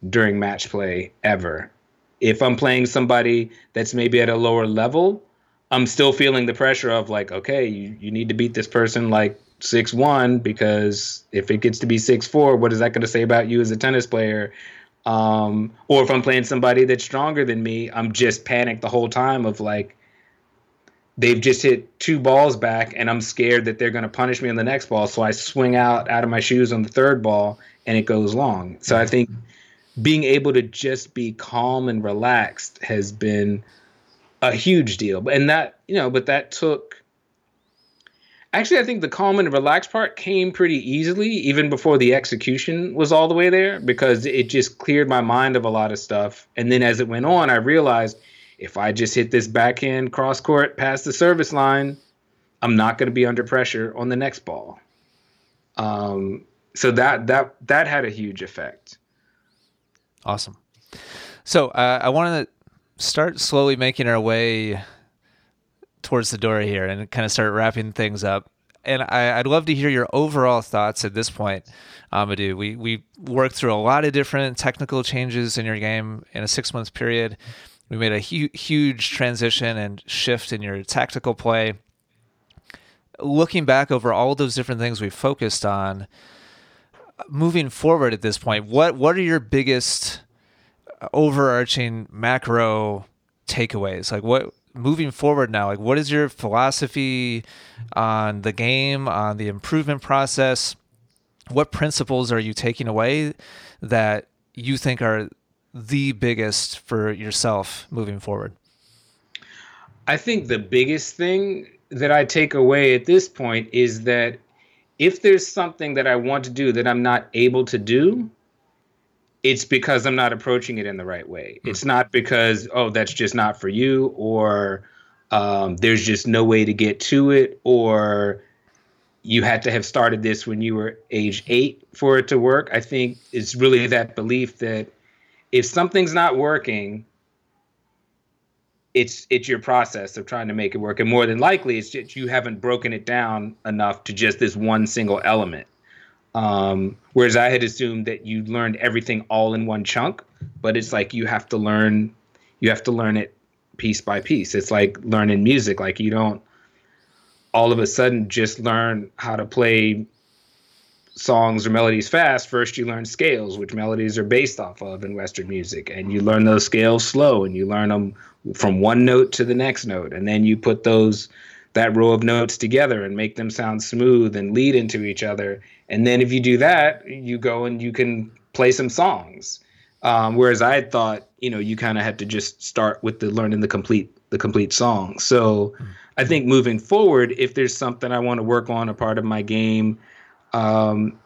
during match play ever. If I'm playing somebody that's maybe at a lower level, I'm still feeling the pressure of like, okay, you, you need to beat this person like six one because if it gets to be six four, what is that going to say about you as a tennis player? Um, or if I'm playing somebody that's stronger than me, I'm just panicked the whole time of like, they've just hit two balls back and I'm scared that they're going to punish me on the next ball. So I swing out out of my shoes on the third ball and it goes long. So I think being able to just be calm and relaxed has been a huge deal. And that, you know, but that took actually I think the calm and relaxed part came pretty easily even before the execution was all the way there because it just cleared my mind of a lot of stuff. And then as it went on, I realized if I just hit this backhand cross court past the service line, I'm not going to be under pressure on the next ball. Um, so that that that had a huge effect. Awesome. So uh, I want to start slowly making our way towards the door here and kind of start wrapping things up. And I, would love to hear your overall thoughts at this point, Amadou. We we worked through a lot of different technical changes in your game in a six month period. We made a hu- huge transition and shift in your tactical play. Looking back over all those different things we focused on, moving forward at this point, what what are your biggest overarching macro takeaways? Like what moving forward now, like what is your philosophy on the game, on the improvement process? What principles are you taking away that you think are the biggest for yourself moving forward? I think the biggest thing that I take away at this point is that if there's something that I want to do that I'm not able to do, it's because I'm not approaching it in the right way. Mm. It's not because, oh, that's just not for you, or um, there's just no way to get to it, or you had to have started this when you were age eight for it to work. I think it's really that belief that if something's not working, it's it's your process of trying to make it work. And more than likely it's just you haven't broken it down enough to just this one single element. Um, whereas i had assumed that you learned everything all in one chunk but it's like you have to learn you have to learn it piece by piece. It's like learning music. Like you don't all of a sudden just learn how to play songs or melodies fast, first you learn scales, which melodies are based off of in Western music. And you learn those scales slow and you learn them from one note to the next note. And then you put those that row of notes together and make them sound smooth and lead into each other. And then if you do that, you go and you can play some songs. Um, whereas I thought, you know, you kind of had to just start with the learning the complete the complete song. So I think moving forward, if there's something I want to work on, a part of my game, um,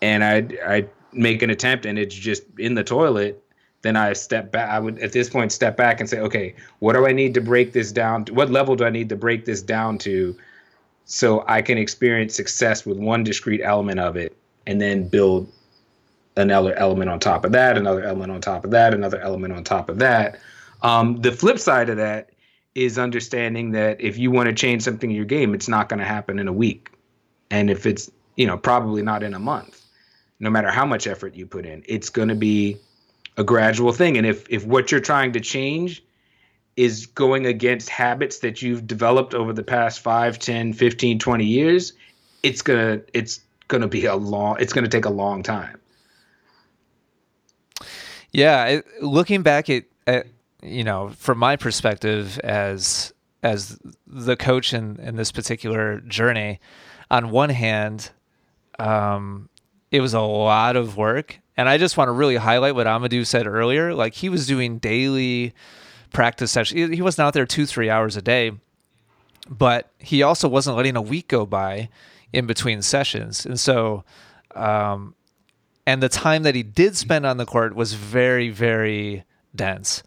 and I I make an attempt and it's just in the toilet, then I step back. I would at this point step back and say, okay, what do I need to break this down? To? What level do I need to break this down to, so I can experience success with one discrete element of it, and then build another element on top of that, another element on top of that, another element on top of that. Um, the flip side of that is understanding that if you want to change something in your game, it's not going to happen in a week, and if it's you know probably not in a month. No matter how much effort you put in, it's going to be a gradual thing. And if if what you're trying to change is going against habits that you've developed over the past 5, 10, 15, 20 years, it's going to it's going to be a long it's going to take a long time. Yeah, looking back at, at you know, from my perspective as as the coach in in this particular journey, on one hand, um, it was a lot of work and I just want to really highlight what Amadou said earlier. Like he was doing daily practice sessions. He wasn't out there two, three hours a day, but he also wasn't letting a week go by in between sessions. And so, um, and the time that he did spend on the court was very, very dense.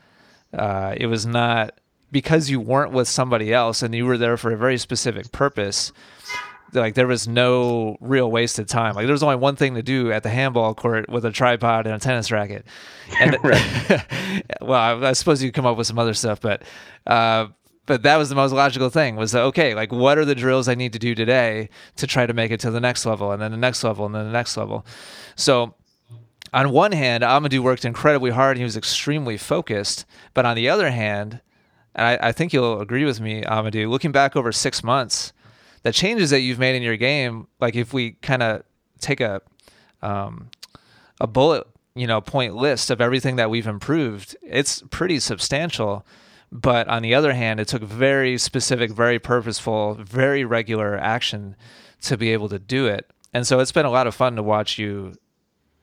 Uh, it was not because you weren't with somebody else and you were there for a very specific purpose like there was no real wasted time. Like there was only one thing to do at the handball court with a tripod and a tennis racket. And well, I, I, suppose you come up with some other stuff, but uh, but that was the most logical thing. Was that, okay? Like what are the drills I need to do today to try to make it to the next level, and then the next level, and then the next level. So. On one hand, Amadou worked incredibly hard and he was extremely focused. But on the other hand, and I, I think you'll agree with me, Amadou, looking back over six months, the changes that you've made in your game, like if we kind of take a um, a bullet, you know, point list of everything that we've improved, it's pretty substantial. But on the other hand, it took very specific, very purposeful, very regular action to be able to do it. And so it's been a lot of fun to watch you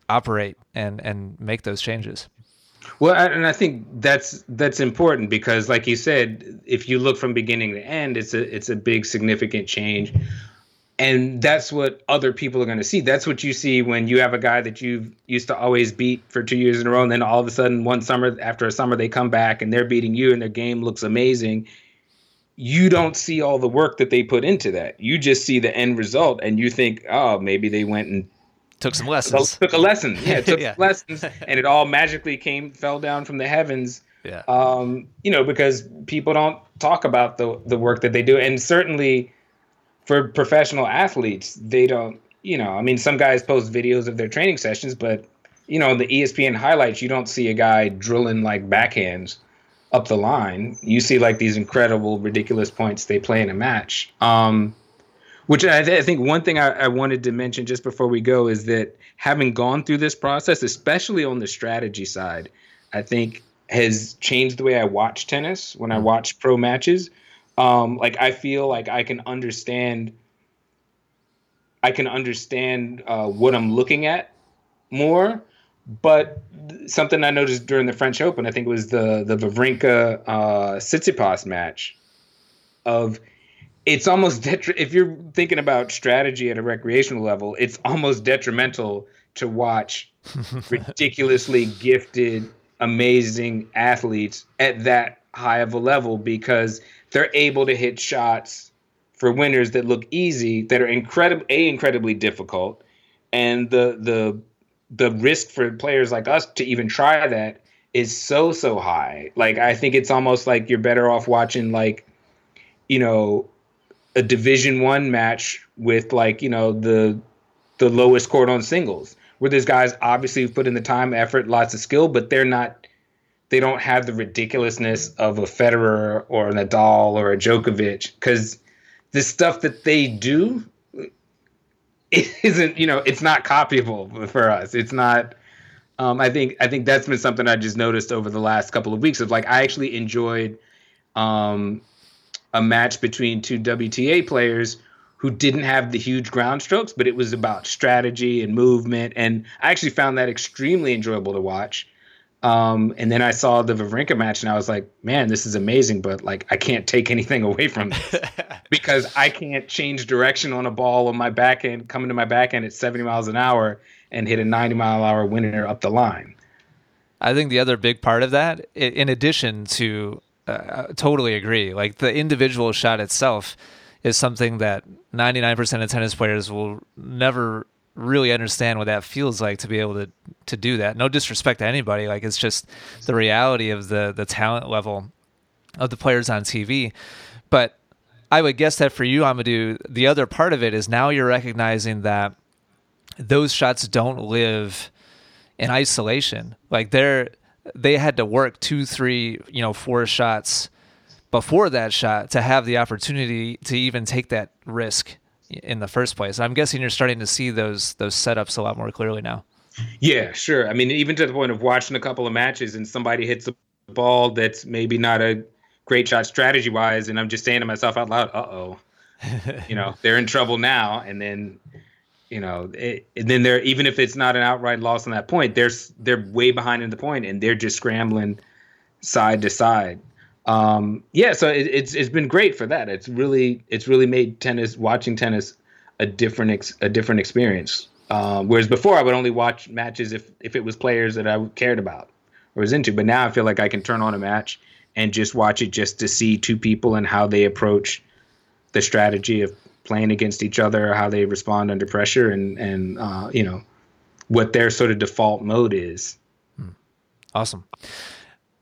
operate and and make those changes. Well, and I think that's that's important because, like you said, if you look from beginning to end, it's a it's a big significant change, and that's what other people are going to see. That's what you see when you have a guy that you used to always beat for two years in a row, and then all of a sudden, one summer after a summer, they come back and they're beating you, and their game looks amazing. You don't see all the work that they put into that. You just see the end result, and you think, oh, maybe they went and took some lessons. Took a lesson. Yeah, took yeah. lessons, and it all magically came, fell down from the heavens. Yeah. Um, you know, because people don't talk about the the work that they do, and certainly for professional athletes, they don't. You know, I mean, some guys post videos of their training sessions, but you know, the ESPN highlights, you don't see a guy drilling like backhands up the line. You see like these incredible, ridiculous points they play in a match. Um, which I, th- I, think one thing I, I, wanted to mention just before we go is that having gone through this process, especially on the strategy side, I think has changed the way I watch tennis when I mm-hmm. watch pro matches. Um, like I feel like I can understand, I can understand uh, what I'm looking at more. But something I noticed during the French Open, I think it was the the Wawrinka uh, Tsitsipas match, of it's almost detri- if you're thinking about strategy at a recreational level, it's almost detrimental to watch ridiculously gifted, amazing athletes at that high of a level because they're able to hit shots for winners that look easy that are incredible a incredibly difficult and the the the risk for players like us to even try that is so so high. Like i think it's almost like you're better off watching like you know a division one match with like you know the the lowest court on singles where these guys obviously put in the time effort lots of skill but they're not they don't have the ridiculousness of a Federer or a Nadal or a Djokovic because the stuff that they do it isn't you know it's not copyable for us. It's not um, I think I think that's been something I just noticed over the last couple of weeks of like I actually enjoyed um, a match between two WTA players who didn't have the huge ground strokes, but it was about strategy and movement. And I actually found that extremely enjoyable to watch. Um, and then I saw the Wawrinka match, and I was like, man, this is amazing, but like I can't take anything away from this because I can't change direction on a ball on my back end, coming to my back end at 70 miles an hour and hit a 90 mile an hour winner up the line. I think the other big part of that, in addition to, uh, totally agree, like the individual shot itself is something that 99% of tennis players will never really understand what that feels like to be able to to do that. No disrespect to anybody, like it's just the reality of the the talent level of the players on TV. But I would guess that for you, Amadou, the other part of it is now you're recognizing that those shots don't live in isolation. Like they're they had to work two, three, you know, four shots before that shot to have the opportunity to even take that risk in the first place. I'm guessing you're starting to see those those setups a lot more clearly now. Yeah, sure. I mean, even to the point of watching a couple of matches and somebody hits a ball that's maybe not a great shot strategy wise, and I'm just saying to myself out loud, "Uh oh," you know, they're in trouble now. And then, you know, it, and then they're even if it's not an outright loss on that point, they're they're way behind in the point, and they're just scrambling side to side um, yeah, so it, it's it's been great for that. It's really it's really made tennis watching tennis a different ex, a different experience. Um, whereas before I would only watch matches if if it was players that I cared about or was into. But now I feel like I can turn on a match and just watch it just to see two people and how they approach the strategy of playing against each other, how they respond under pressure, and and uh, you know what their sort of default mode is. Hmm. Awesome.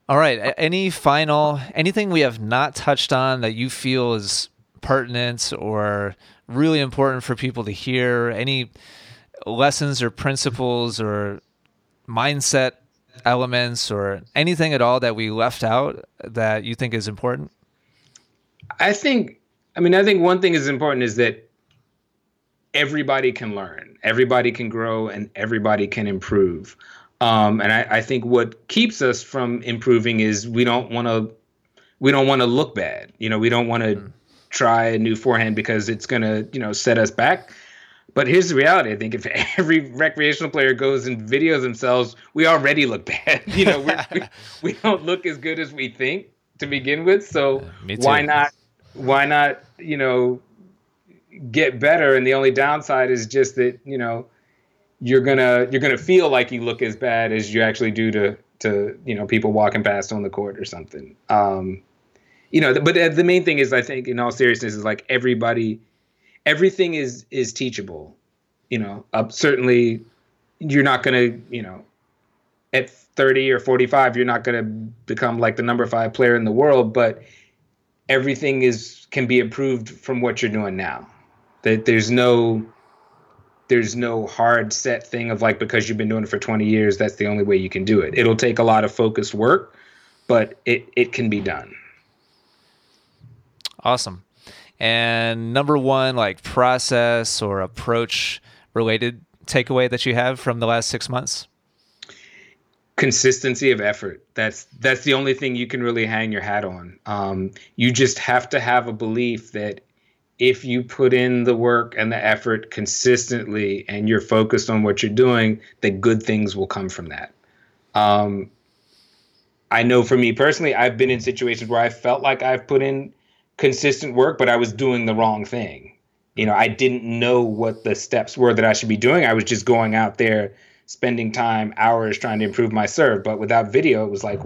All right. Any final anything we have not touched on that you feel is pertinent or really important for people to hear? Any lessons or principles or mindset elements or anything at all that we left out that you think is important? I think I mean I think one thing is important is that everybody can learn, everybody can grow and everybody can improve. Um, and I, I, think what keeps us from improving is we don't want to we don't want to look bad. You know, we don't want to mm. try a new forehand because it's going to you know set us back. But here's the reality: I think if every recreational player goes and videos themselves, we already look bad. You know, we we don't look as good as we think to begin with. So why not? Why not? You know, get better. And the only downside is just that you know you're gonna you're gonna feel like you look as bad as you actually do to to you know people walking past on the court or something. Um, you know, but the main thing is I think in all seriousness is like everybody, everything is is teachable. You know, certainly you're not gonna you know at 30 or 45 you're not gonna become like the number five player in the world, but everything is can be improved from what you're doing now. That there's no there's no hard set thing of like because you've been doing it for 20 years that's the only way you can do it. It'll take a lot of focused work but it it can be done. Awesome. And number one like process or approach related takeaway that you have from the last six months consistency of effort that's that's the only thing you can really hang your hat on um, you just have to have a belief that if you put in the work and the effort consistently and you're focused on what you're doing, that good things will come from that. Um, I know for me personally, I've been in situations where I felt like I've put in consistent work, but I was doing the wrong thing. You know, I didn't know what the steps were that I should be doing. I was just going out there, spending time, hours trying to improve my serve. But without video, it was like,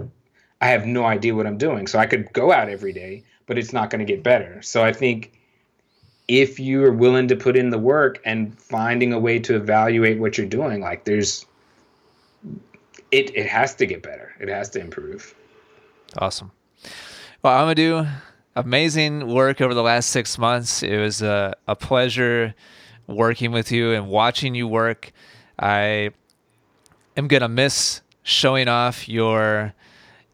I have no idea what I'm doing. So I could go out every day, but it's not going to get better. So I think if you are willing to put in the work and finding a way to evaluate what you're doing, like there's it it has to get better. It has to improve. Awesome. Well, I'm gonna do amazing work over the last six months. It was a, a pleasure working with you and watching you work. I am gonna miss showing off your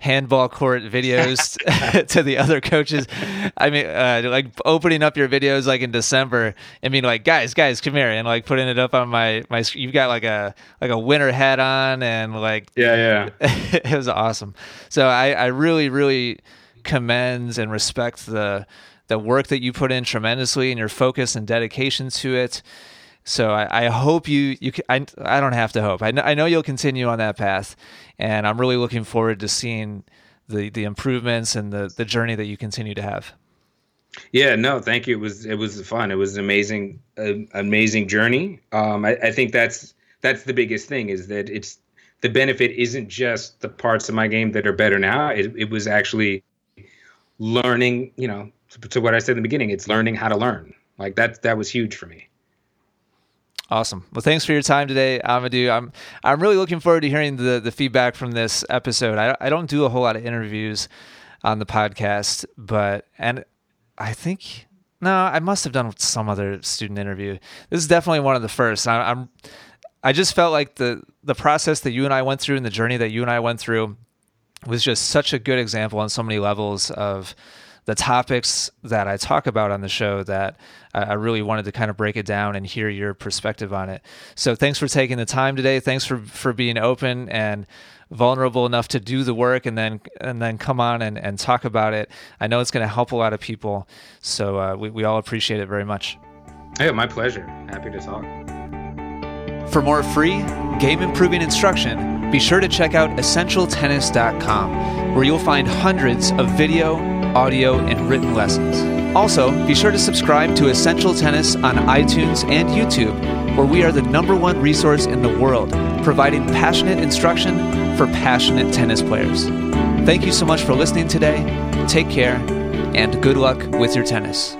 handball court videos to the other coaches. I mean, uh, like opening up your videos like in December and being like, guys, guys, come here, and like putting it up on my my. You've got like a like a winter hat on, and like yeah, yeah, it was awesome. So I I really really commend and respect the the work that you put in tremendously and your focus and dedication to it. So I, I hope you you I I don't have to hope. I know, I know you'll continue on that path, and I'm really looking forward to seeing the the improvements and the the journey that you continue to have. Yeah, no, thank you. It was it was fun. It was an amazing uh, amazing journey. Um, I, I think that's that's the biggest thing is that it's the benefit isn't just the parts of my game that are better now. It, it was actually learning. You know, to, to what I said in the beginning, it's learning how to learn. Like that that was huge for me. Awesome. Well, thanks for your time today, Amadou. I'm I'm really looking forward to hearing the the feedback from this episode. I I don't do a whole lot of interviews on the podcast, but and I think no, I must have done some other student interview. This is definitely one of the first. I, I'm I just felt like the the process that you and I went through and the journey that you and I went through was just such a good example on so many levels of the topics that I talk about on the show that I really wanted to kind of break it down and hear your perspective on it. So thanks for taking the time today. Thanks for for being open and vulnerable enough to do the work and then and then come on and, and talk about it. I know it's going to help a lot of people. So uh, we, we all appreciate it very much. Hey, my pleasure. Happy to talk. For more free game improving instruction, be sure to check out essentialtennis.com, where you'll find hundreds of video, audio, and written lessons. Also, be sure to subscribe to Essential Tennis on iTunes and YouTube, where we are the number one resource in the world, providing passionate instruction for passionate tennis players. Thank you so much for listening today. Take care, and good luck with your tennis.